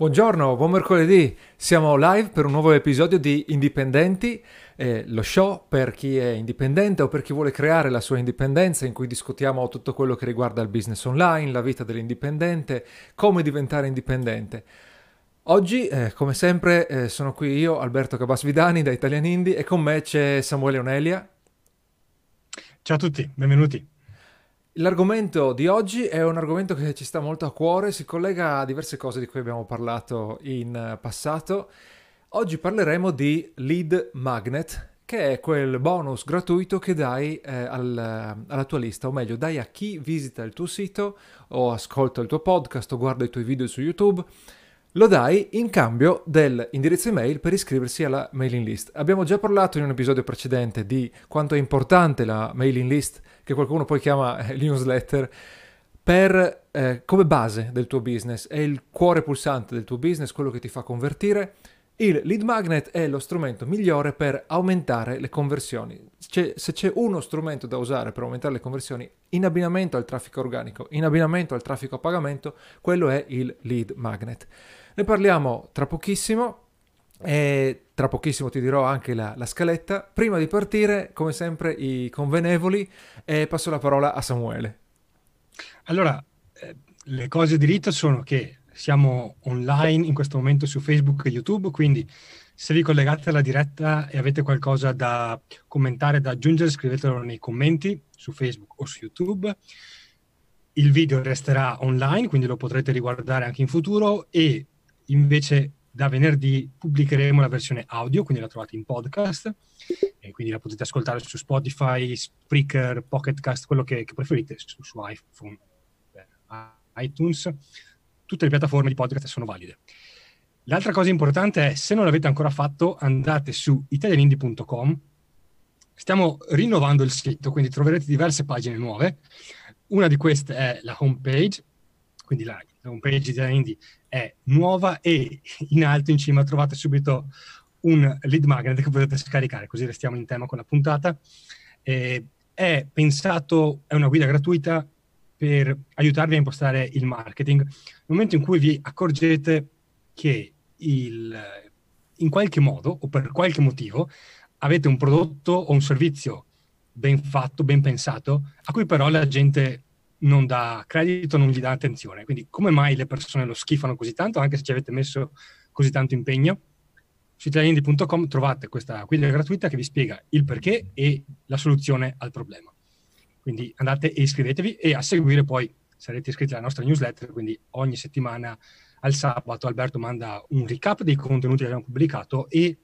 Buongiorno, buon mercoledì. Siamo live per un nuovo episodio di Indipendenti, eh, lo show per chi è indipendente o per chi vuole creare la sua indipendenza, in cui discutiamo tutto quello che riguarda il business online, la vita dell'indipendente, come diventare indipendente. Oggi, eh, come sempre, eh, sono qui io, Alberto Cabasvidani da Italian Indie, e con me c'è Samuele Onelia. Ciao a tutti, benvenuti. L'argomento di oggi è un argomento che ci sta molto a cuore, si collega a diverse cose di cui abbiamo parlato in passato. Oggi parleremo di lead magnet, che è quel bonus gratuito che dai eh, al, alla tua lista, o meglio, dai a chi visita il tuo sito o ascolta il tuo podcast o guarda i tuoi video su YouTube lo dai in cambio dell'indirizzo email per iscriversi alla mailing list. Abbiamo già parlato in un episodio precedente di quanto è importante la mailing list, che qualcuno poi chiama eh, newsletter, per, eh, come base del tuo business. È il cuore pulsante del tuo business, quello che ti fa convertire. Il lead magnet è lo strumento migliore per aumentare le conversioni. C'è, se c'è uno strumento da usare per aumentare le conversioni in abbinamento al traffico organico, in abbinamento al traffico a pagamento, quello è il lead magnet. Ne parliamo tra pochissimo e tra pochissimo ti dirò anche la, la, scaletta. Prima di partire, come sempre, i convenevoli e passo la parola a Samuele. Allora, eh, le cose di rito sono che siamo online in questo momento su Facebook e YouTube, quindi se vi collegate alla diretta e avete qualcosa da commentare, da aggiungere, scrivetelo nei commenti su Facebook o su YouTube. Il video resterà online, quindi lo potrete riguardare anche in futuro e invece da venerdì pubblicheremo la versione audio, quindi la trovate in podcast, e quindi la potete ascoltare su Spotify, Spreaker, Pocketcast, quello che, che preferite, su, su iPhone, iTunes, tutte le piattaforme di podcast sono valide. L'altra cosa importante è, se non l'avete ancora fatto, andate su italianindie.com, stiamo rinnovando il sito, quindi troverete diverse pagine nuove, una di queste è la home page, quindi la, la home page di Italian Indie è nuova e in alto in cima trovate subito un lead magnet che potete scaricare, così restiamo in tema con la puntata. Eh, è pensato, è una guida gratuita per aiutarvi a impostare il marketing. Nel momento in cui vi accorgete che il, in qualche modo o per qualche motivo avete un prodotto o un servizio ben fatto, ben pensato, a cui però la gente non dà credito, non gli dà attenzione. Quindi come mai le persone lo schifano così tanto, anche se ci avete messo così tanto impegno? Su italianindi.com trovate questa guida gratuita che vi spiega il perché e la soluzione al problema. Quindi andate e iscrivetevi e a seguire poi sarete iscritti alla nostra newsletter, quindi ogni settimana al sabato Alberto manda un recap dei contenuti che abbiamo pubblicato e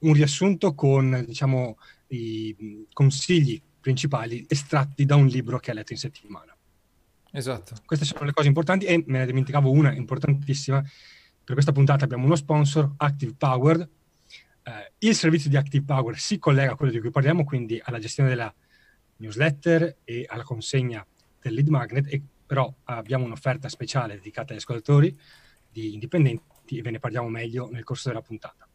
un riassunto con diciamo, i consigli principali estratti da un libro che ha letto in settimana. Esatto. Queste sono le cose importanti e me ne dimenticavo una importantissima. Per questa puntata abbiamo uno sponsor, Active Powered. Eh, il servizio di Active Power si collega a quello di cui parliamo, quindi alla gestione della newsletter e alla consegna del lead magnet, e però abbiamo un'offerta speciale dedicata agli ascoltatori di indipendenti e ve ne parliamo meglio nel corso della puntata.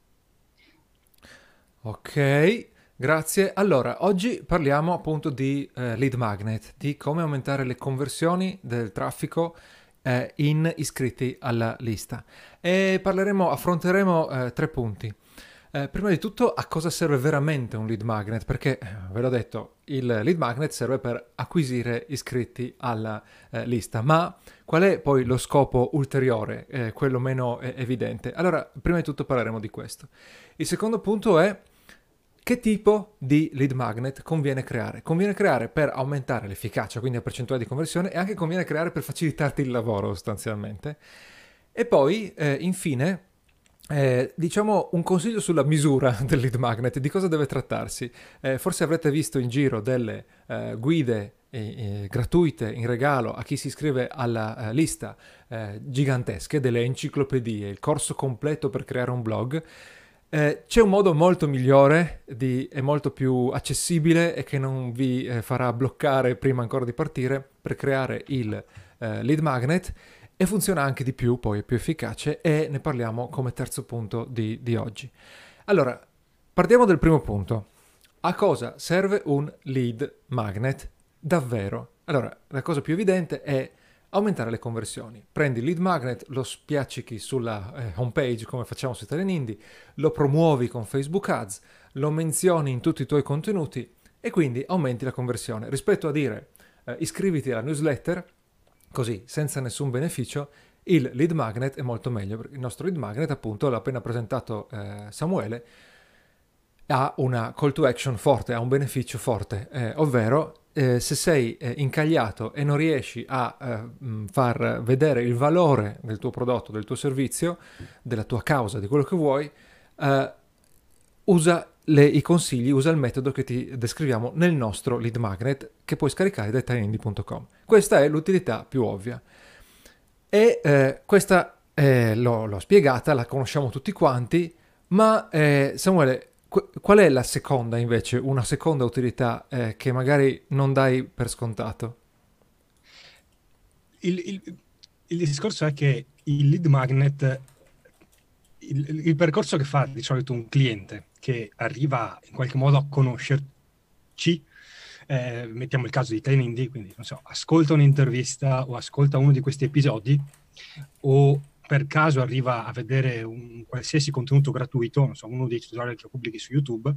Ok, Grazie. Allora, oggi parliamo appunto di eh, lead magnet, di come aumentare le conversioni del traffico eh, in iscritti alla lista. E parleremo, affronteremo eh, tre punti. Eh, prima di tutto, a cosa serve veramente un lead magnet? Perché, eh, ve l'ho detto, il lead magnet serve per acquisire iscritti alla eh, lista, ma qual è poi lo scopo ulteriore, quello meno evidente? Allora, prima di tutto parleremo di questo. Il secondo punto è che tipo di lead magnet conviene creare? Conviene creare per aumentare l'efficacia, quindi la percentuale di conversione, e anche conviene creare per facilitarti il lavoro sostanzialmente. E poi, eh, infine, eh, diciamo un consiglio sulla misura del lead magnet, di cosa deve trattarsi. Eh, forse avrete visto in giro delle eh, guide eh, gratuite in regalo a chi si iscrive alla eh, lista eh, gigantesche, delle enciclopedie, il corso completo per creare un blog. Eh, c'è un modo molto migliore di, e molto più accessibile e che non vi eh, farà bloccare prima ancora di partire per creare il eh, lead magnet e funziona anche di più, poi è più efficace e ne parliamo come terzo punto di, di oggi. Allora, partiamo dal primo punto. A cosa serve un lead magnet davvero? Allora, la cosa più evidente è aumentare le conversioni. Prendi il lead magnet, lo spiaccichi sulla eh, homepage come facciamo su Italian Indie, lo promuovi con Facebook Ads, lo menzioni in tutti i tuoi contenuti e quindi aumenti la conversione. Rispetto a dire eh, iscriviti alla newsletter, così senza nessun beneficio, il lead magnet è molto meglio. Il nostro lead magnet, appunto, l'ha appena presentato eh, Samuele, ha una call to action forte, ha un beneficio forte, eh, ovvero eh, se sei eh, incagliato e non riesci a eh, far vedere il valore del tuo prodotto, del tuo servizio, della tua causa, di quello che vuoi, eh, usa le, i consigli, usa il metodo che ti descriviamo nel nostro lead magnet che puoi scaricare da tinyindie.com. Questa è l'utilità più ovvia. E eh, questa l'ho, l'ho, spiegata, la conosciamo tutti quanti, ma Samuele, qual è la seconda invece, una seconda utilità eh, che magari non dai per scontato? Il, il, il discorso è che il lead magnet, il, il percorso che fa di solito un cliente, che arriva in qualche modo a conoscerci, eh, mettiamo il caso di Ten Indie, quindi so, ascolta un'intervista o ascolta uno di questi episodi o per caso arriva a vedere un qualsiasi contenuto gratuito, non so, uno dei tutorial che pubblichi su YouTube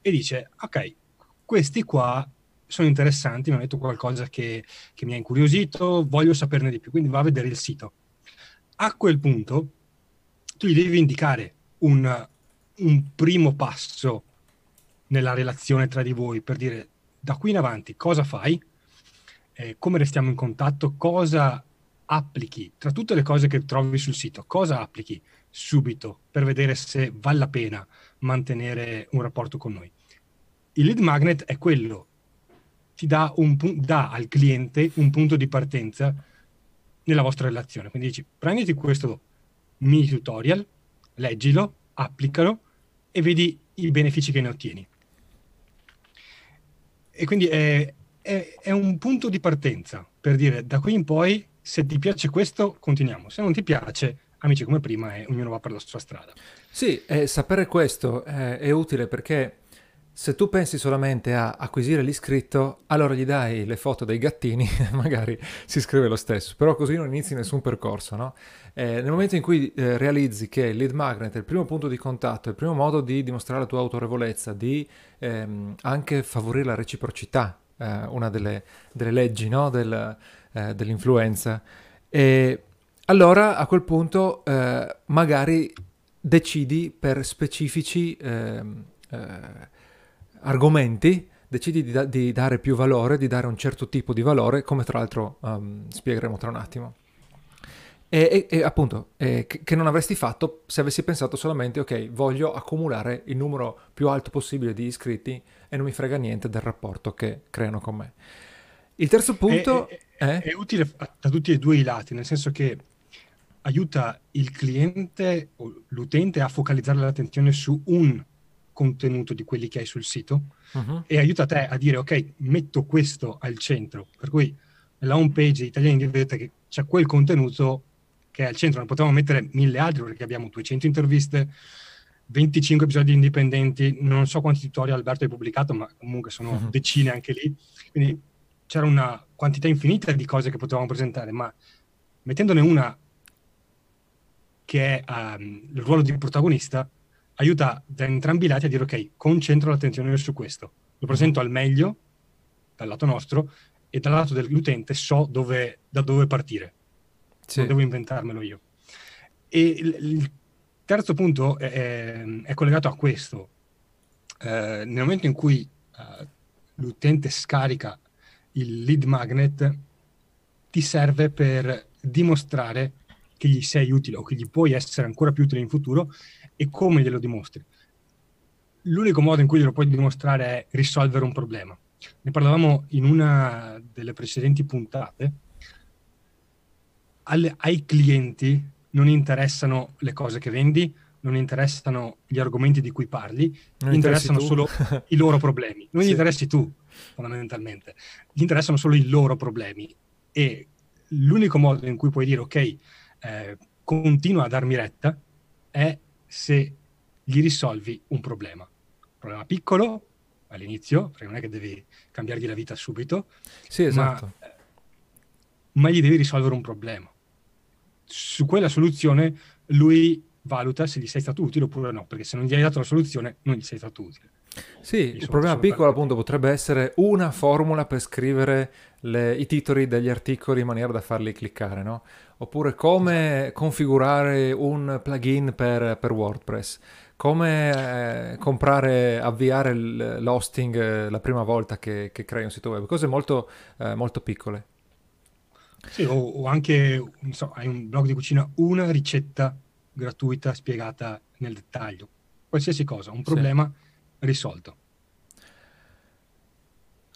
e dice, ok, questi qua sono interessanti, mi hanno detto qualcosa che, che mi ha incuriosito, voglio saperne di più, quindi va a vedere il sito. A quel punto tu gli devi indicare un un primo passo nella relazione tra di voi per dire da qui in avanti cosa fai, eh, come restiamo in contatto, cosa applichi tra tutte le cose che trovi sul sito, cosa applichi subito per vedere se vale la pena mantenere un rapporto con noi. Il lead magnet è quello, ti dà, un, dà al cliente un punto di partenza nella vostra relazione. Quindi dici, prenditi questo mini tutorial, leggilo, applicalo e vedi i benefici che ne ottieni. E quindi è, è, è, un punto di partenza per dire da qui in poi se ti piace questo continuiamo, se non ti piace amici come prima e ognuno va per la sua strada. Sì, eh, sapere questo è, è utile perché se tu pensi solamente a acquisire l'iscritto, allora gli dai le foto dei gattini, magari si iscrive lo stesso, però così non inizi nessun percorso, no? Eh, nel momento in cui eh, realizzi che il lead magnet è il primo punto di contatto, il primo modo di dimostrare la tua autorevolezza, di ehm, anche favorire la reciprocità, eh, una delle, delle leggi no? Del, eh, dell'influenza, e allora a quel punto eh, magari decidi per specifici ehm, eh, argomenti decidi di, da- di, dare più valore, di dare un certo tipo di valore, come tra l'altro um, spiegheremo tra un attimo. E, e, e appunto, eh, che, che non avresti fatto se avessi pensato solamente, ok, voglio accumulare il numero più alto possibile di iscritti e non mi frega niente del rapporto che creano con me. Il terzo punto è, è, è utile da tutti e due i lati, nel senso che aiuta il cliente o l'utente a focalizzare l'attenzione su un contenuto di quelli che hai sul sito uh-huh. e aiuta te a dire ok, metto questo al centro. Per cui nella home page di Italiani vedete che c'è quel contenuto che è al centro, non potevamo mettere mille altri perché abbiamo 200 interviste, 25 episodi indipendenti, non so quanti tutorial Alberto hai pubblicato, ma comunque sono uh-huh. decine anche lì. Quindi c'era una quantità infinita di cose che potevamo presentare, ma mettendone una che è um, il ruolo di protagonista, aiuta da entrambi i lati a dire ok, concentro l'attenzione su questo, lo presento al meglio dal lato nostro e dal lato dell'utente so dove, da dove partire, sì. non devo inventarmelo io. E il, il terzo punto è, è, è, collegato a questo. Eh, nel momento in cui eh, l'utente scarica il lead magnet, ti serve per dimostrare che gli sei utile o che gli puoi essere ancora più utile in futuro e come glielo dimostri. L'unico modo in cui glielo puoi dimostrare è risolvere un problema. Ne parlavamo in una delle precedenti puntate. Alle, ai clienti non interessano le cose che vendi, non interessano gli argomenti di cui parli, non interessano solo i loro problemi. Non sì. gli interessi tu, fondamentalmente. Gli interessano solo i loro problemi. E l'unico modo in cui puoi dire, ok, eh, continua a darmi retta, è se gli risolvi un problema. Un problema piccolo all'inizio, perché non è che devi cambiargli la vita subito. Sì, esatto. Ma, ma gli devi risolvere un problema. Su quella soluzione lui valuta se gli sei stato utile oppure no, perché se non gli hai dato la soluzione non gli sei stato utile. Sì, il problema piccolo appunto potrebbe essere una formula per scrivere le, i titoli degli articoli in maniera da farli cliccare, no? Oppure come configurare un plugin per, per WordPress, come eh, comprare, avviare l'hosting eh, la prima volta che, che, crei un sito web, cose molto, eh, molto piccole. Sì, o, o anche, so, hai un blog di cucina, una ricetta gratuita spiegata nel dettaglio. Qualsiasi cosa, un problema sì. Risolto.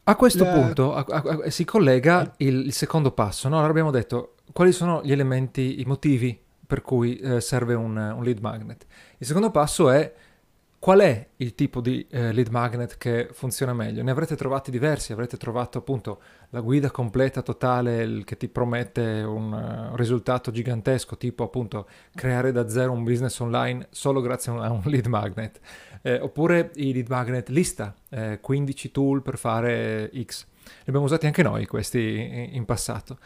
A questo La... punto a, a, a, si collega eh. il, il, secondo passo. No? Allora abbiamo detto quali sono gli elementi, i motivi per cui eh, serve un, un lead magnet. Il secondo passo è Qual è il tipo di eh, lead magnet che funziona meglio? Ne avrete trovati diversi, avrete trovato appunto la guida completa, totale, che ti promette un uh, risultato gigantesco, tipo appunto creare da zero un business online solo grazie a un, a un lead magnet, eh, oppure i lead magnet lista, eh, 15 tool per fare X. Li abbiamo usati anche noi questi in, in passato.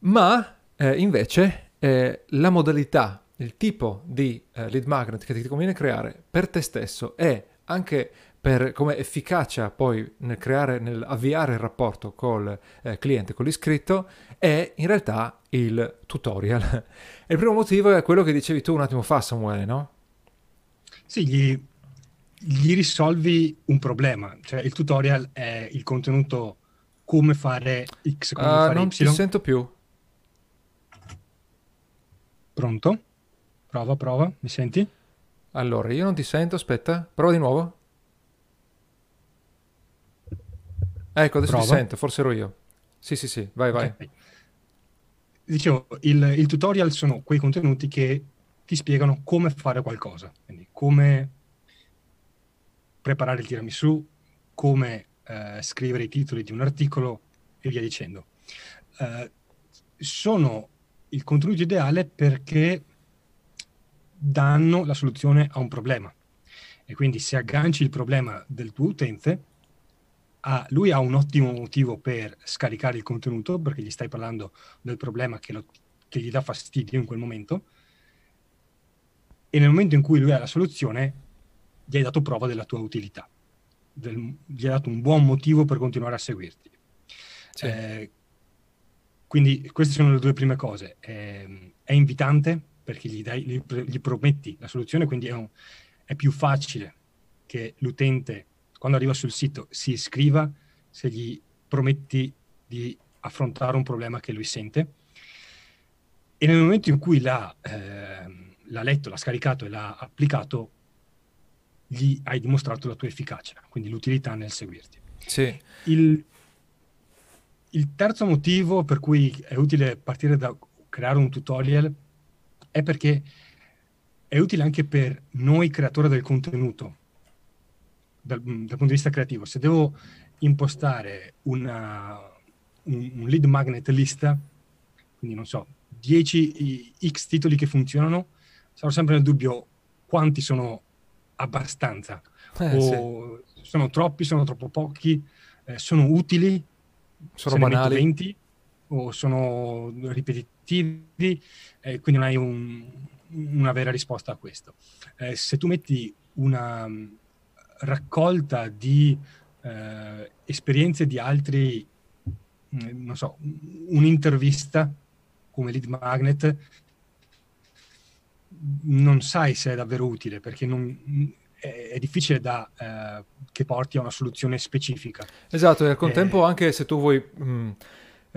Ma eh, invece eh, la modalità il tipo di eh, lead magnet che ti conviene creare per te stesso e anche per come efficacia poi nel creare, nell'avviare il rapporto col eh, cliente, con l'iscritto, è in realtà il tutorial. e il primo motivo è quello che dicevi tu un attimo fa, Samuele, no? Sì, gli, gli risolvi un problema. Cioè, il tutorial è il contenuto come fare X, come uh, fare non Y. Non ti sento più. Pronto? Prova, prova, mi senti? Allora, io non ti sento, aspetta, prova di nuovo. Ecco, adesso prova. ti sento, forse ero io. Sì, sì, sì, vai, vai. Okay. Dicevo, il, il, tutorial sono quei contenuti che ti spiegano come fare qualcosa, quindi come preparare il tiramisù, come eh, scrivere i titoli di un articolo e via dicendo. Eh, sono il contenuto ideale perché danno la soluzione a un problema. E quindi se agganci il problema del tuo utente, ah, lui ha un ottimo motivo per scaricare il contenuto perché gli stai parlando del problema che, lo, che gli dà fastidio in quel momento. E nel momento in cui lui ha la soluzione, gli hai dato prova della tua utilità, del, gli hai dato un buon motivo per continuare a seguirti. Sì. Eh, quindi queste sono le due prime cose. Eh, è invitante perché gli, dai, gli, gli prometti la soluzione, quindi è, un, è, più facile che l'utente, quando arriva sul sito, si iscriva se gli prometti di affrontare un problema che lui sente. E nel momento in cui l'ha, eh, l'ha letto, l'ha scaricato e l'ha applicato, gli hai dimostrato la tua efficacia, quindi l'utilità nel seguirti. Sì. Il, il terzo motivo per cui è utile partire da creare un tutorial è perché è utile anche per noi creatori del contenuto, dal, dal punto di vista creativo. Se devo impostare una, un, un lead magnet lista, quindi non so, 10 X titoli che funzionano, sarò sempre nel dubbio quanti sono abbastanza, eh, o sì. sono troppi, sono troppo pochi, eh, sono utili, sono banali. 20, o sono ripetitivi, eh, quindi non hai un, una vera risposta a questo. Eh, se tu metti una um, raccolta di eh, esperienze di altri, mm, non so, un'intervista come lead magnet, non sai se è davvero utile perché non, è, è, difficile da, eh, che porti a una soluzione specifica. Esatto, e al contempo eh, anche se tu vuoi... Mh mm,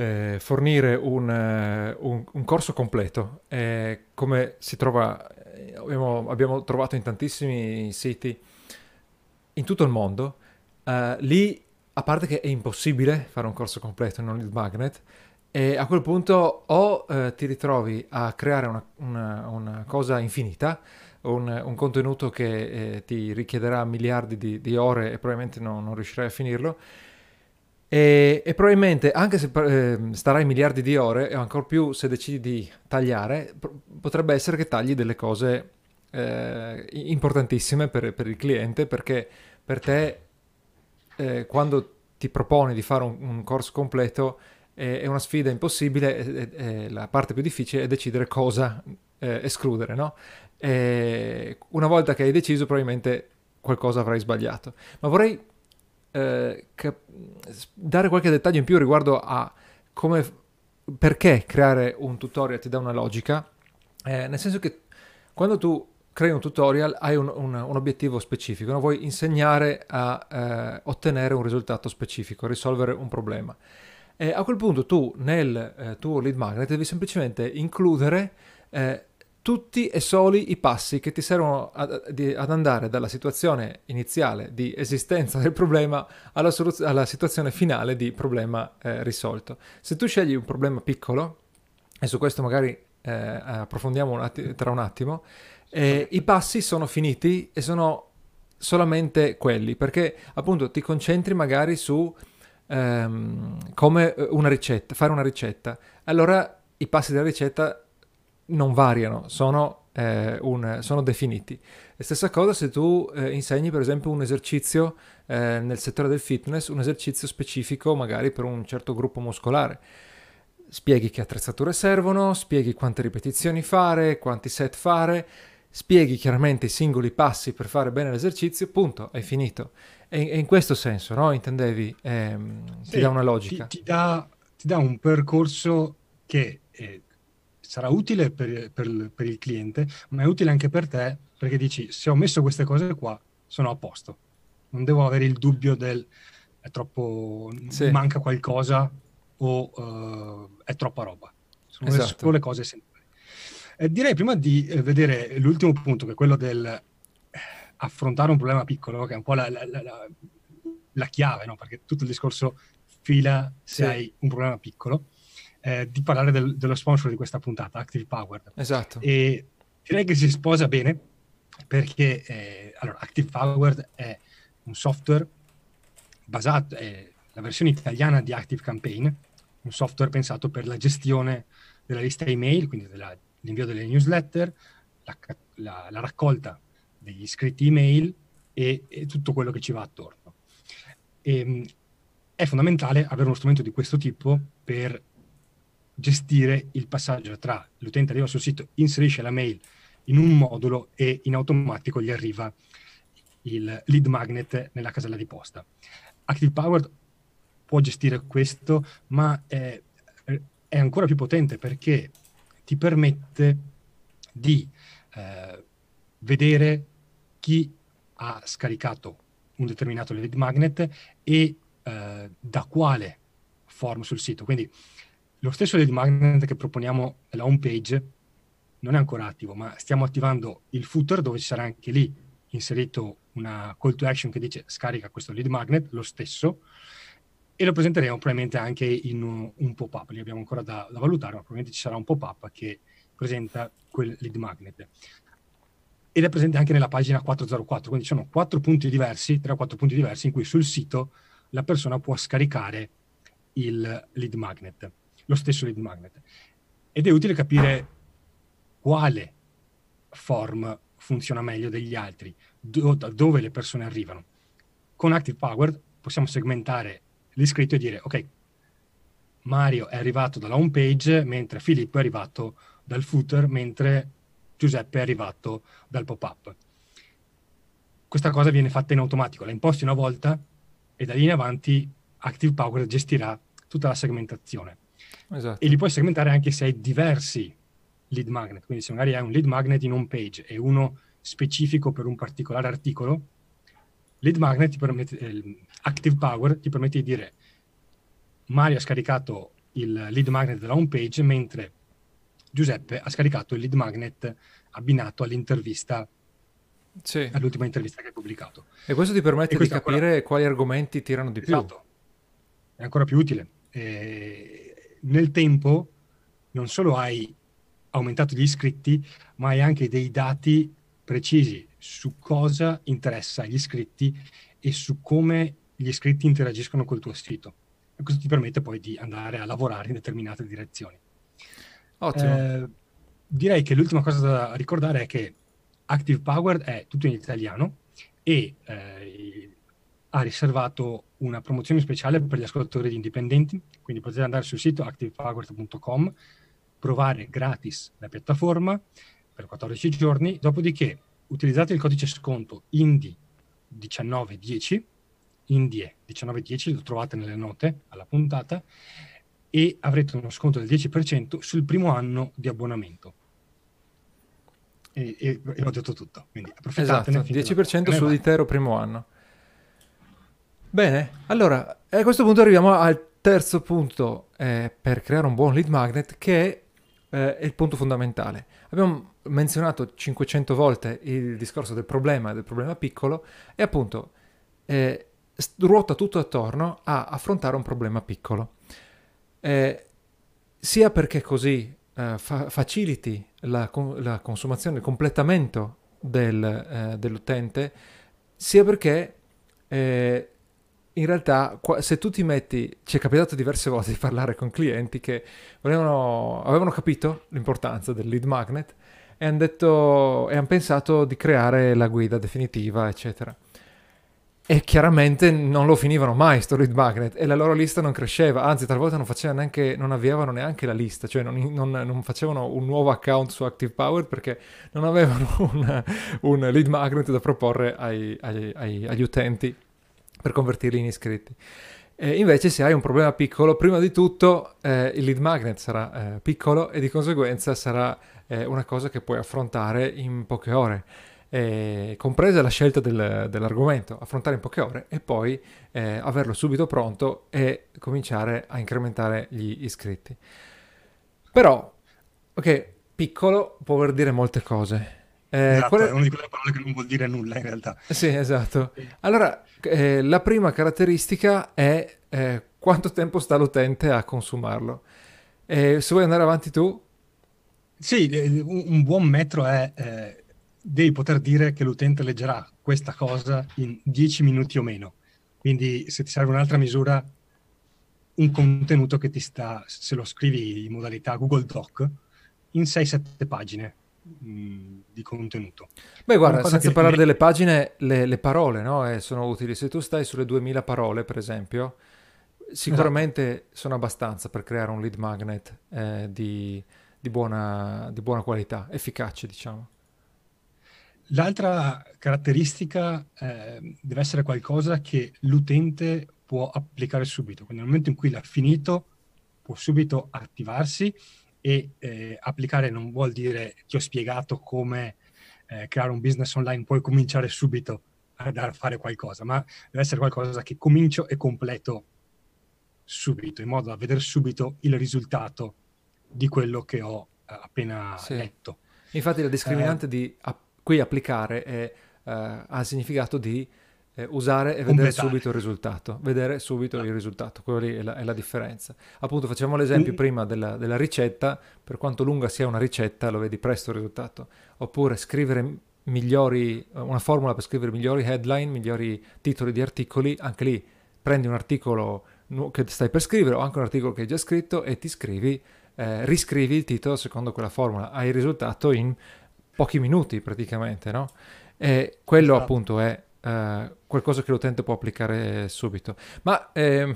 eh, fornire un, uh, un, un, corso completo, eh, come si trova, eh, abbiamo, abbiamo, trovato in tantissimi siti in tutto il mondo, uh, lì a parte che è impossibile fare un corso completo in un lead magnet, e a quel punto o uh, ti ritrovi a creare una, una, una cosa infinita, un, un, contenuto che eh, ti richiederà miliardi di, di, ore e probabilmente no, non riuscirai a finirlo, e, e, probabilmente anche se eh, starai miliardi di ore, e ancora più se decidi di tagliare, potrebbe essere che tagli delle cose eh, importantissime per, per, il cliente, perché per te eh, quando ti proponi di fare un, un corso completo è una sfida impossibile e, e, la parte più difficile è decidere cosa eh, escludere, no? Una volta che hai deciso probabilmente qualcosa avrai sbagliato. Ma vorrei eh, cap- dare qualche dettaglio in più riguardo a come, perché creare un tutorial ti dà una logica, eh, nel senso che quando tu crei un tutorial hai un, un, un obiettivo specifico, no? vuoi insegnare a eh, ottenere un risultato specifico, risolvere un problema. E a quel punto tu nel eh, tuo lead magnet devi semplicemente includere eh, tutti e soli i passi che ti servono ad, ad, andare dalla situazione iniziale di esistenza del problema alla, soluz- alla situazione finale di problema eh, risolto. Se tu scegli un problema piccolo, e su questo magari eh, approfondiamo un atti- tra un attimo, eh, i passi sono finiti e sono solamente quelli, perché appunto ti concentri magari su ehm, come una ricetta, fare una ricetta. Allora i passi della ricetta non variano, sono, eh, un, sono definiti. E stessa cosa se tu eh, insegni per esempio un esercizio eh, nel settore del fitness, un esercizio specifico magari per un certo gruppo muscolare. Spieghi che attrezzature servono, spieghi quante ripetizioni fare, quanti set fare, spieghi chiaramente i singoli passi per fare bene l'esercizio, punto, hai finito. E, e in questo senso, no? Intendevi? Ehm, sì, ti dà una logica. Ti, ti, dà, ti, dà, un percorso che eh, sarà utile per, per, per, il cliente, ma è utile anche per te perché dici se ho messo queste cose qua sono a posto. Non devo avere il dubbio del è troppo sì. manca qualcosa o uh, è troppa roba. Sono esatto. solo le cose essenziali. Eh, direi prima di eh, vedere l'ultimo punto, che è quello del eh, affrontare un problema piccolo, che è un po' la, la, la, la chiave, no? perché tutto il discorso fila se sì. hai un problema piccolo eh, di parlare del, dello sponsor di questa puntata, Active Powered. Esatto. E direi che si sposa bene perché eh, allora, Active Powered è un software basato, è la versione italiana di Active Campaign, un software pensato per la gestione della lista email, quindi della, l'invio delle newsletter, la, la, la, raccolta degli iscritti email e, e, tutto quello che ci va attorno. E, ehm, è fondamentale avere uno strumento di questo tipo per gestire il passaggio tra l'utente arriva sul sito, inserisce la mail in un modulo e in automatico gli arriva il lead magnet nella casella di posta. Active Powered può gestire questo, ma è, è ancora più potente perché ti permette di eh, vedere chi ha scaricato un determinato lead magnet e eh, da quale form sul sito. Quindi lo stesso lead magnet che proponiamo nella home page non è ancora attivo, ma stiamo attivando il footer dove ci sarà anche lì inserito una call to action che dice scarica questo lead magnet, lo stesso, e lo presenteremo probabilmente anche in un, un pop-up, li abbiamo ancora da, da, valutare, ma probabilmente ci sarà un pop-up che presenta quel lead magnet. Ed è presente anche nella pagina 404, quindi ci sono quattro punti diversi, tre o quattro punti diversi in cui sul sito la persona può scaricare il lead magnet lo stesso lead magnet. Ed è utile capire quale form funziona meglio degli altri, do, da dove le persone arrivano. Con Active Power possiamo segmentare l'iscritto e dire, ok, Mario è arrivato dalla home page, mentre Filippo è arrivato dal footer, mentre Giuseppe è arrivato dal pop-up. Questa cosa viene fatta in automatico, la imposti una volta e da lì in avanti Active Power gestirà tutta la segmentazione. Esatto. E li puoi segmentare anche se hai diversi lead magnet. Quindi se magari hai un lead magnet in home page e uno specifico per un particolare articolo, lead magnet ti permette, eh, Active Power ti permette di dire Mario ha scaricato il lead magnet della home page mentre Giuseppe ha scaricato il lead magnet abbinato all'intervista sì. all'ultima intervista che hai pubblicato. E questo ti permette di capire ancora... quali argomenti tirano di esatto. più. È ancora più utile. E nel tempo non solo hai aumentato gli iscritti, ma hai anche dei dati precisi su cosa interessa agli iscritti e su come gli iscritti interagiscono col tuo sito. E questo ti permette poi di andare a lavorare in determinate direzioni. Ottimo. Eh, direi che l'ultima cosa da ricordare è che Active Powered è tutto in italiano e eh, ha riservato una promozione speciale per gli ascoltatori indipendenti, quindi potete andare sul sito activepower.com, provare gratis la piattaforma per 14 giorni, dopodiché utilizzate il codice sconto INDI1910, INDIE 1910, lo trovate nelle note alla puntata, e avrete uno sconto del 10% sul primo anno di abbonamento. E, e, e ho detto tutto, quindi approfittatene. Esatto, 10% sull'intero primo anno. Bene, allora a questo punto arriviamo al terzo punto eh, per creare un buon lead magnet che eh, è il punto fondamentale. Abbiamo menzionato 500 volte il discorso del problema, del problema piccolo e appunto eh, ruota tutto attorno a affrontare un problema piccolo. Eh, sia perché così eh, fa- faciliti la, la, consumazione, il completamento del, eh, dell'utente, sia perché in realtà se tu ti metti, ci è capitato diverse volte di parlare con clienti che volevano, avevano capito l'importanza del lead magnet e hanno detto e hanno pensato di creare la guida definitiva, eccetera. E chiaramente non lo finivano mai sto lead magnet e la loro lista non cresceva, anzi talvolta non, neanche, non avviavano neanche la lista, cioè non, non, non, facevano un nuovo account su Active Power perché non avevano un, un lead magnet da proporre ai, ai, ai, agli utenti per convertirli in iscritti. E invece se hai un problema piccolo, prima di tutto eh, il lead magnet sarà eh, piccolo e di conseguenza sarà eh, una cosa che puoi affrontare in poche ore, compresa la scelta del, dell'argomento, affrontare in poche ore e poi eh, averlo subito pronto e cominciare a incrementare gli iscritti. Però, ok, piccolo può voler dire molte cose. Eh, esatto, qual è... una di quelle parole che non vuol dire nulla in realtà. Sì, esatto. Allora, eh, la prima caratteristica è eh, quanto tempo sta l'utente a consumarlo. se vuoi andare avanti tu? Sì, eh, un buon metro è eh, devi poter dire che l'utente leggerà questa cosa in 10 minuti o meno. Quindi se ti serve un'altra misura, un contenuto che ti sta, se lo scrivi in modalità Google Doc, in 6-7 pagine di contenuto. Beh, guarda, senza parlare delle pagine, le, le parole no? eh, sono utili. Se tu stai sulle 2000 parole, per esempio, sicuramente esatto. sono abbastanza per creare un lead magnet eh, di, di, buona, di buona qualità, efficace, diciamo. L'altra caratteristica eh, deve essere qualcosa che l'utente può applicare subito. Quindi nel momento in cui l'ha finito, può subito attivarsi e eh, applicare non vuol dire ti ho spiegato come eh, creare un business online, puoi cominciare subito a fare qualcosa, ma deve essere qualcosa che comincio e completo subito, in modo da vedere subito il risultato di quello che ho eh, appena sì. letto. Infatti la discriminante di a- qui applicare è, uh, ha significato di eh, usare e vedere subito il risultato, vedere subito il risultato, quella lì è la, è la differenza. Appunto facciamo l'esempio mm. prima della, della, ricetta, per quanto lunga sia una ricetta lo vedi presto il risultato, oppure scrivere migliori, una formula per scrivere migliori headline, migliori titoli di articoli, anche lì prendi un articolo che stai per scrivere o anche un articolo che hai già scritto e ti scrivi, eh, riscrivi il titolo secondo quella formula, hai il risultato in pochi minuti praticamente, no? E quello esatto. appunto è uh, qualcosa che l'utente può applicare subito. Ma eh,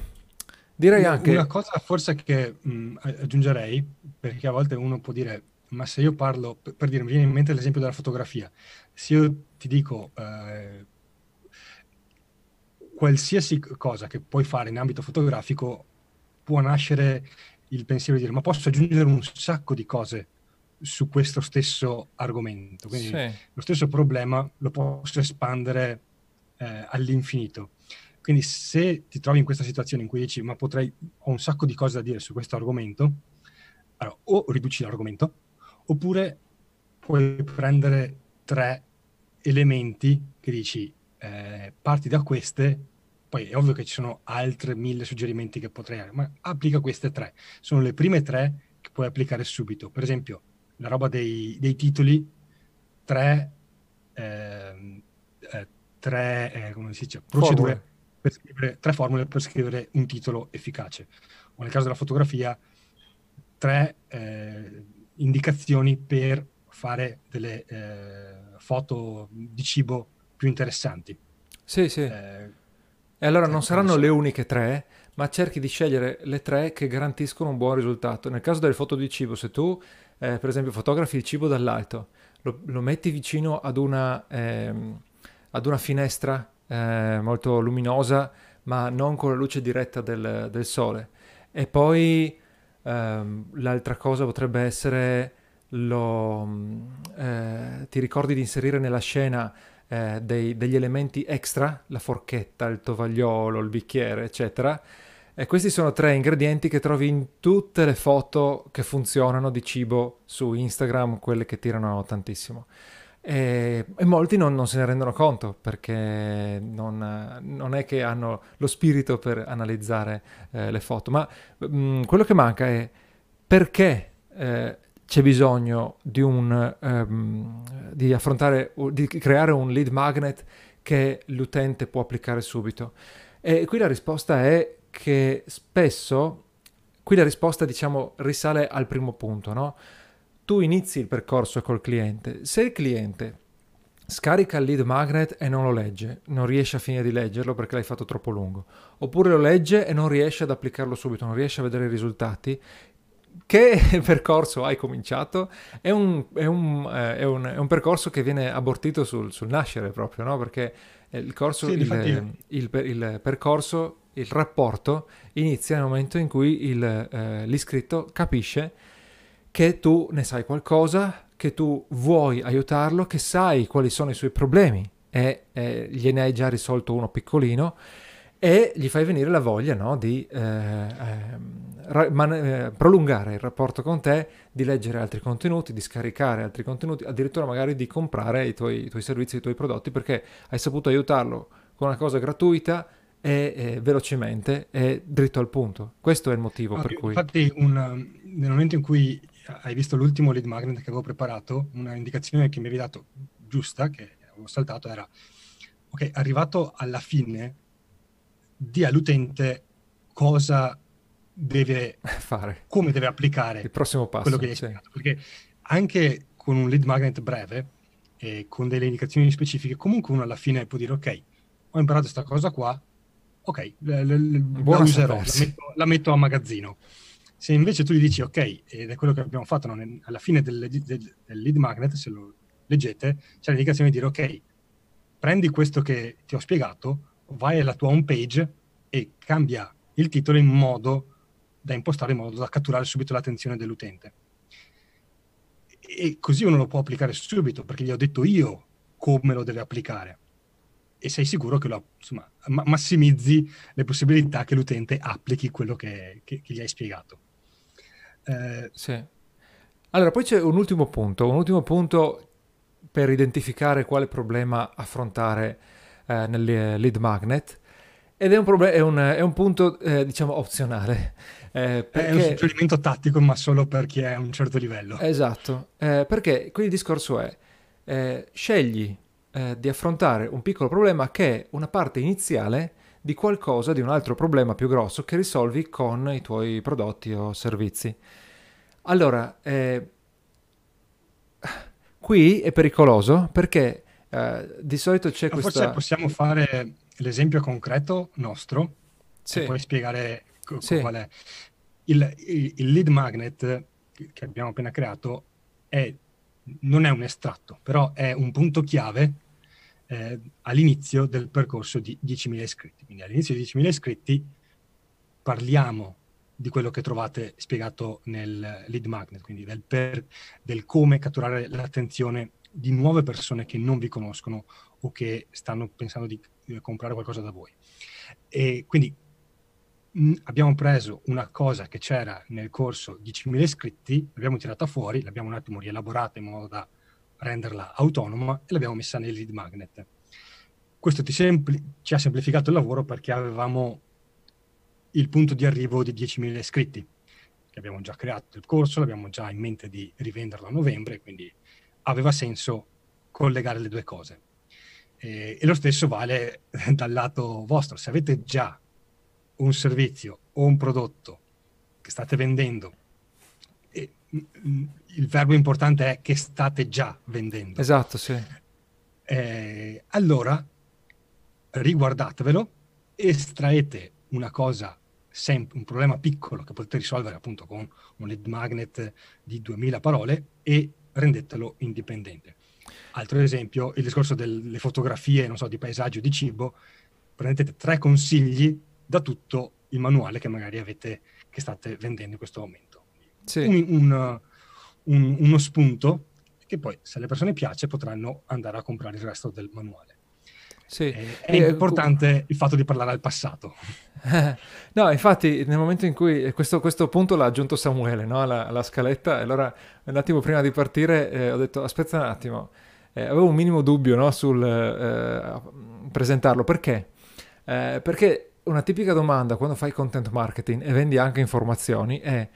direi una, anche... Una cosa forse che mh, aggiungerei, perché a volte uno può dire, ma se io parlo, per, per dire, mi viene in mente l'esempio della fotografia, se io ti dico... Eh, qualsiasi cosa che puoi fare in ambito fotografico può nascere il pensiero di dire ma posso aggiungere un sacco di cose su questo stesso argomento. Quindi sì. lo stesso problema lo posso espandere eh, all'infinito. Quindi se ti trovi in questa situazione in cui dici ma potrei, ho un sacco di cose da dire su questo argomento, allora o riduci l'argomento, oppure puoi prendere tre elementi che dici eh, parti da queste, poi è ovvio che ci sono altre mille suggerimenti che potrei avere, ma applica queste tre. Sono le prime tre che puoi applicare subito. Per esempio, la roba dei, dei titoli, tre, eh, tre, eh, come si dice, procedure per scrivere, tre formule per scrivere un titolo efficace. O nel caso della fotografia, tre eh, indicazioni per fare delle eh, foto di cibo più interessanti. Sì, sì. Eh, E allora non saranno le uniche tre, ma cerchi di scegliere le tre che garantiscono un buon risultato. Nel caso delle foto di cibo, se tu eh, per esempio fotografi il cibo dall'alto, lo, lo metti vicino ad una, ehm, ad una finestra eh, molto luminosa, ma non con la luce diretta del, del sole. E poi ehm, l'altra cosa potrebbe essere lo, eh, ti ricordi di inserire nella scena eh, dei, degli elementi extra, la forchetta, il tovagliolo, il bicchiere, eccetera. E questi sono tre ingredienti che trovi in tutte le foto che funzionano di cibo su Instagram, quelle che tirano tantissimo. E, e molti non, non, se ne rendono conto perché non, non, è che hanno lo spirito per analizzare eh, le foto, ma mh, mm, quello che manca è perché eh, c'è bisogno di, un, um, di affrontare, di creare un lead magnet che l'utente può applicare subito. E qui la risposta è che spesso, qui la risposta diciamo risale al primo punto, no? Tu inizi il percorso col cliente, se il cliente scarica il lead magnet e non lo legge, non riesce a finire di leggerlo perché l'hai fatto troppo lungo, oppure lo legge e non riesce ad applicarlo subito, non riesce a vedere i risultati, che percorso hai cominciato? È un, è un, eh, è un, è un percorso che viene abortito sul, sul nascere proprio, no? Perché il, corso, sì, il, il, il, percorso, il rapporto inizia nel momento in cui eh, l'iscritto capisce che tu ne sai qualcosa, che tu vuoi aiutarlo, che sai quali sono i suoi problemi e, e gliene hai già risolto uno piccolino e gli fai venire la voglia no, di eh, eh, ra- man- eh, prolungare il rapporto con te, di leggere altri contenuti, di scaricare altri contenuti, addirittura magari di comprare i tuoi, i tuoi servizi, i tuoi prodotti perché hai saputo aiutarlo con una cosa gratuita e, e velocemente e dritto al punto. Questo è il motivo ah, per cui... Infatti un, nel momento in cui hai visto l'ultimo lead magnet che avevo preparato, una indicazione che mi avevi dato giusta, che avevo saltato, era ok, arrivato alla fine, di all'utente cosa deve fare, come deve applicare il prossimo passo, quello che gli hai spiegato. Perché anche con un lead magnet breve e con delle indicazioni specifiche, comunque uno alla fine può dire ok, ho imparato questa cosa qua, ok, la, la, la userò, la metto, la metto, a magazzino. Se invece tu gli dici ok, ed è quello che abbiamo fatto non, alla fine del, del, del, lead magnet, se lo leggete, c'è l'indicazione di dire ok, prendi questo che ti ho spiegato, vai alla tua home page e cambia il titolo in modo da impostare in modo da catturare subito l'attenzione dell'utente. E così uno lo può applicare subito, perché gli ho detto io come lo deve applicare. E sei sicuro che lo, insomma, massimizzi le possibilità che l'utente applichi quello che, che, che gli hai spiegato. Eh, sì. Allora, poi c'è un ultimo punto, un ultimo punto per identificare quale problema affrontare eh, nel lead magnet ed è un, problem- è un, è un punto, eh, diciamo, opzionale. Eh, perché... È un suggerimento tattico, ma solo per chi è a un certo livello. Esatto, eh, perché qui il discorso è, eh, scegli eh, di affrontare un piccolo problema che è una parte iniziale di qualcosa, di un altro problema più grosso che risolvi con i tuoi prodotti o servizi. Allora, eh, qui è pericoloso perché di solito c'è ma questa... Forse possiamo fare l'esempio concreto nostro, sì. puoi spiegare co- sì. qual è. Il, il, il, lead magnet che abbiamo appena creato è, non è un estratto, però è un punto chiave eh, all'inizio del percorso di 10.000 iscritti. Quindi all'inizio di 10.000 iscritti parliamo di quello che trovate spiegato nel lead magnet, quindi del, per, del come catturare l'attenzione di nuove persone che non vi conoscono o che stanno pensando di comprare qualcosa da voi. E quindi mh, abbiamo preso una cosa che c'era nel corso 10.000 iscritti, l'abbiamo tirata fuori, l'abbiamo un attimo rielaborata in modo da renderla autonoma e l'abbiamo messa nel lead magnet. Questo sempli- ci ha semplificato il lavoro perché avevamo il punto di arrivo di 10.000 iscritti, che abbiamo già creato il corso, l'abbiamo già in mente di rivenderlo a novembre, quindi aveva senso collegare le due cose. E, e lo stesso vale dal lato vostro. Se avete già un servizio o un prodotto che state vendendo, e, il verbo importante è che state già vendendo. Esatto, sì. Eh, allora riguardatevelo estraete una cosa, sem- un problema piccolo che potete risolvere appunto con un lead magnet di 2000 parole e rendetelo indipendente. Altro esempio, il discorso delle fotografie, non so, di paesaggio, di cibo, prendete tre consigli da tutto il manuale che magari avete, che state vendendo in questo momento. Sì. Un, un, un, uno spunto che poi, se alle persone piace, potranno andare a comprare il resto del manuale. Sì. È, è eh, importante il fatto di parlare al passato. no, infatti, nel momento in cui questo, questo punto l'ha aggiunto Samuele no? alla, alla, scaletta, allora un attimo prima di partire eh, ho detto: aspetta un attimo, eh, avevo un minimo dubbio no? sul eh, presentarlo perché? Eh, perché una tipica domanda quando fai content marketing e vendi anche informazioni è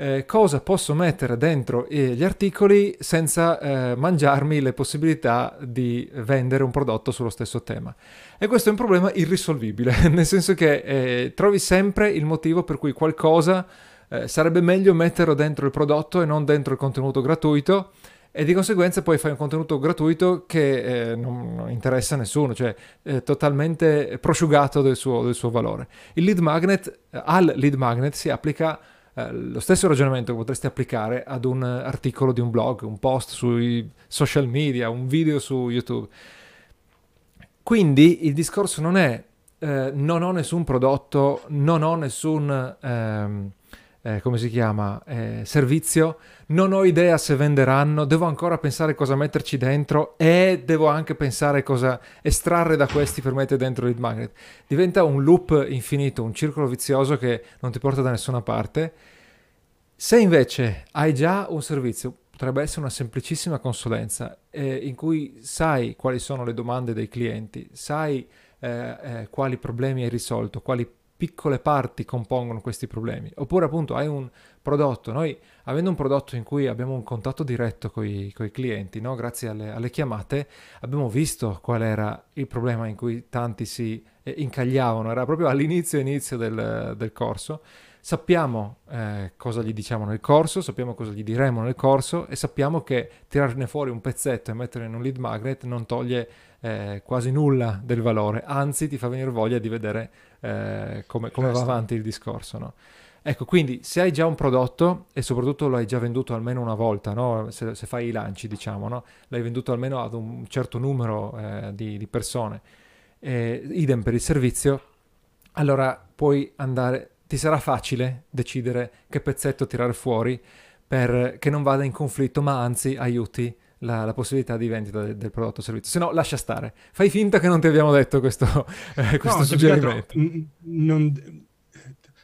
eh, cosa posso mettere dentro eh, gli articoli senza eh, mangiarmi le possibilità di vendere un prodotto sullo stesso tema. E questo è un problema irrisolvibile, nel senso che eh, trovi sempre il motivo per cui qualcosa eh, sarebbe meglio metterlo dentro il prodotto e non dentro il contenuto gratuito e di conseguenza poi fai un contenuto gratuito che eh, non, non, interessa a nessuno, cioè è totalmente prosciugato del suo, del suo valore. Il lead magnet, al lead magnet si applica eh, lo stesso ragionamento che potresti applicare ad un articolo di un blog, un post sui social media, un video su YouTube. Quindi il discorso non è eh, non ho nessun prodotto, non ho nessun... Ehm, eh, come si chiama, eh, servizio, non ho idea se venderanno, devo ancora pensare cosa metterci dentro e devo anche pensare cosa estrarre da questi per mettere dentro il magnet. Diventa un loop infinito, un circolo vizioso che non ti porta da nessuna parte. Se invece hai già un servizio, potrebbe essere una semplicissima consulenza eh, in cui sai quali sono le domande dei clienti, sai eh, eh, quali problemi hai risolto, quali piccole parti compongono questi problemi. Oppure appunto hai un prodotto, noi avendo un prodotto in cui abbiamo un contatto diretto con i clienti, no? grazie alle, alle, chiamate, abbiamo visto qual era il problema in cui tanti si eh, incagliavano, era proprio all'inizio inizio del, del corso. Sappiamo eh, cosa gli diciamo nel corso, sappiamo cosa gli diremo nel corso e sappiamo che tirarne fuori un pezzetto e metterlo in un lead magnet non toglie eh, quasi nulla del valore, anzi ti fa venire voglia di vedere eh, come, come va avanti il discorso. No? Ecco, quindi se hai già un prodotto e soprattutto lo hai già venduto almeno una volta, no? se, se, fai i lanci, diciamo, no? l'hai venduto almeno ad un certo numero eh, di, di, persone, eh, idem per il servizio, allora puoi andare, ti sarà facile decidere che pezzetto tirare fuori per che non vada in conflitto, ma anzi aiuti la, la, possibilità di vendita del, del prodotto o servizio. Se no, lascia stare. Fai finta che non ti abbiamo detto questo, eh, questo no, suggerimento. non,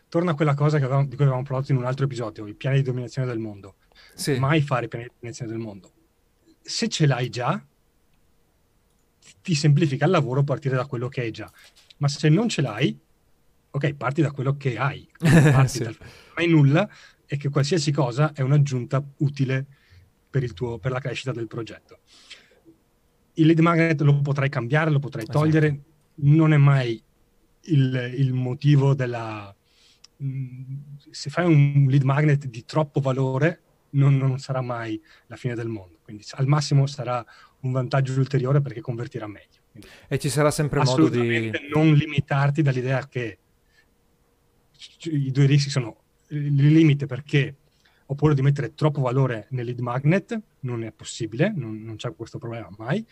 torna a quella cosa avevamo, di cui avevamo parlato in un altro episodio, i piani di dominazione del mondo. Sì. Mai fare i piani di dominazione del mondo. Se ce l'hai già, ti semplifica il lavoro partire da quello che hai già. Ma se non ce l'hai, ok, parti da quello che hai. Parti sì. dal, non hai nulla e che qualsiasi cosa è un'aggiunta utile per, tuo, per la crescita del progetto. Il lead magnet lo potrai cambiare, lo potrai esatto. togliere, esatto. non è mai il, il motivo della... Se fai un lead magnet di troppo valore, non, non, sarà mai la fine del mondo. Quindi al massimo sarà un vantaggio ulteriore perché convertirà meglio. Quindi, e ci sarà sempre modo di... Non limitarti dall'idea che i due rischi sono il limite perché oppure di mettere troppo valore nel lead magnet, non è possibile, non, non c'è questo problema mai.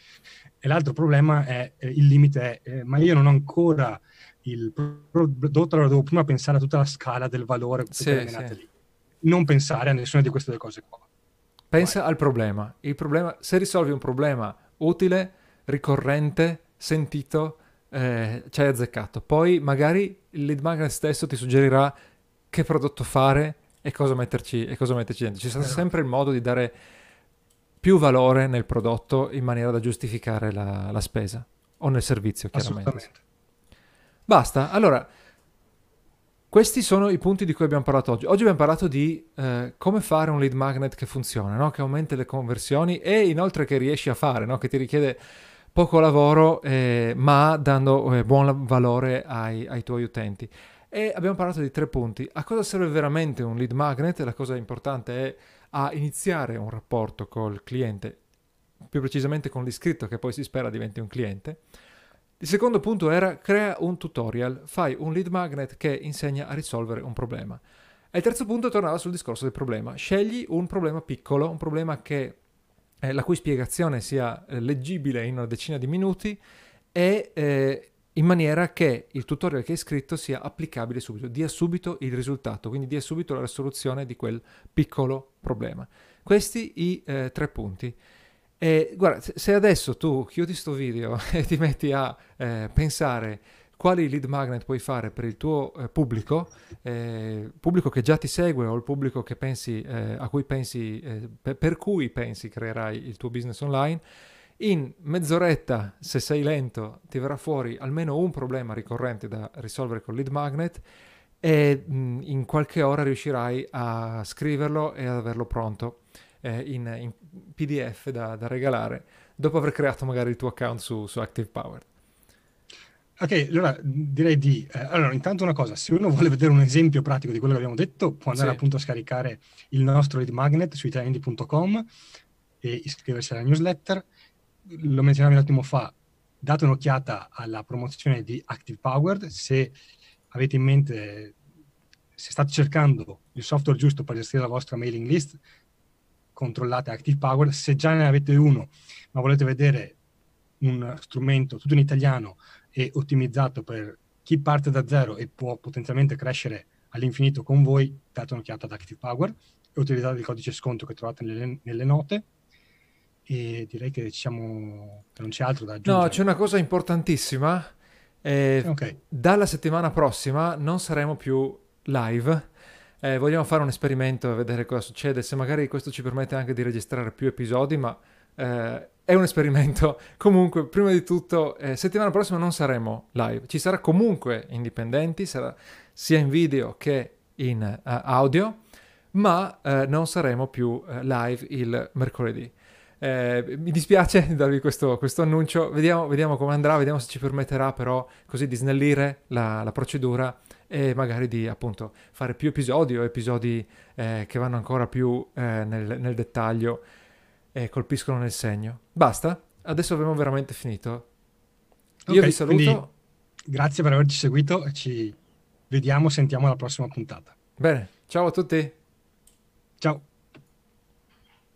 E l'altro problema è, eh, il limite è, eh, ma io non ho ancora il prodotto, allora devo prima pensare a tutta la scala del valore sì, sì. Non pensare a nessuna di queste due cose qua. Pensa Vai. al problema. Il problema, se risolvi un problema utile, ricorrente, sentito, eh, ci hai azzeccato. Poi magari il lead magnet stesso ti suggerirà che prodotto fare e cosa metterci, e cosa metterci dentro. Ci sarà sempre il modo di dare più valore nel prodotto in maniera da giustificare la, la spesa o nel servizio, chiaramente. Basta. Allora, questi sono i punti di cui abbiamo parlato oggi. Oggi abbiamo parlato di eh, come fare un lead magnet che funziona, no? che aumenti le conversioni e inoltre che riesci a fare, no? che ti richiede poco lavoro eh, ma dando eh, buon valore ai, ai tuoi utenti. E abbiamo parlato di tre punti. A cosa serve veramente un lead magnet? La cosa importante è a iniziare un rapporto col cliente, più precisamente con l'iscritto che poi si spera diventi un cliente. Il secondo punto era crea un tutorial, fai un lead magnet che insegna a risolvere un problema. E il terzo punto tornava sul discorso del problema. Scegli un problema piccolo, un problema che, eh, la cui spiegazione sia eh, leggibile in una decina di minuti e eh, in maniera che il tutorial che hai scritto sia applicabile subito, dia subito il risultato, quindi dia subito la risoluzione di quel piccolo problema. Questi i eh, tre punti. E guarda, se adesso tu chiudi sto video e ti metti a eh, pensare quali lead magnet puoi fare per il tuo eh, pubblico, eh, pubblico che già ti segue o il pubblico pensi, eh, a cui pensi, eh, per, per cui pensi creerai il tuo business online, in mezz'oretta, se sei lento, ti verrà fuori almeno un problema ricorrente da risolvere con lead magnet e mh, in qualche ora riuscirai a scriverlo e ad averlo pronto eh, in, in, PDF da, da, regalare dopo aver creato magari il tuo account su, su Active Power. Ok, allora direi di... Eh, allora, intanto una cosa, se uno vuole vedere un esempio pratico di quello che abbiamo detto, può andare sì. appunto a scaricare il nostro lead magnet su italiandi.com e iscriversi alla newsletter lo menzionavi un attimo fa, date un'occhiata alla promozione di Active Powered, se avete in mente, se state cercando il software giusto per gestire la vostra mailing list, controllate Active Powered, se già ne avete uno, ma volete vedere un strumento tutto in italiano e ottimizzato per chi parte da zero e può potenzialmente crescere all'infinito con voi, date un'occhiata ad Active Power e utilizzate il codice sconto che trovate nelle, nelle note e direi che, diciamo, che non c'è altro da aggiungere. No, c'è una cosa importantissima. Eh, okay. Dalla settimana prossima non saremo più live. Eh, vogliamo fare un esperimento e vedere cosa succede. Se magari questo ci permette anche di registrare più episodi, ma eh, è un esperimento. Comunque, prima di tutto, eh, settimana prossima non saremo live. Ci sarà comunque indipendenti, sarà sia in video che in uh, audio, ma uh, non saremo più uh, live il mercoledì. Eh, mi dispiace darvi questo, questo annuncio, vediamo, vediamo, come andrà, vediamo se ci permetterà però così di snellire la, la procedura e magari di appunto fare più episodi o episodi eh, che vanno ancora più eh, nel, nel, dettaglio e colpiscono nel segno. Basta, adesso abbiamo veramente finito. Io okay, vi saluto. Grazie per averci seguito ci vediamo, sentiamo alla prossima puntata. Bene, ciao a tutti. Ciao.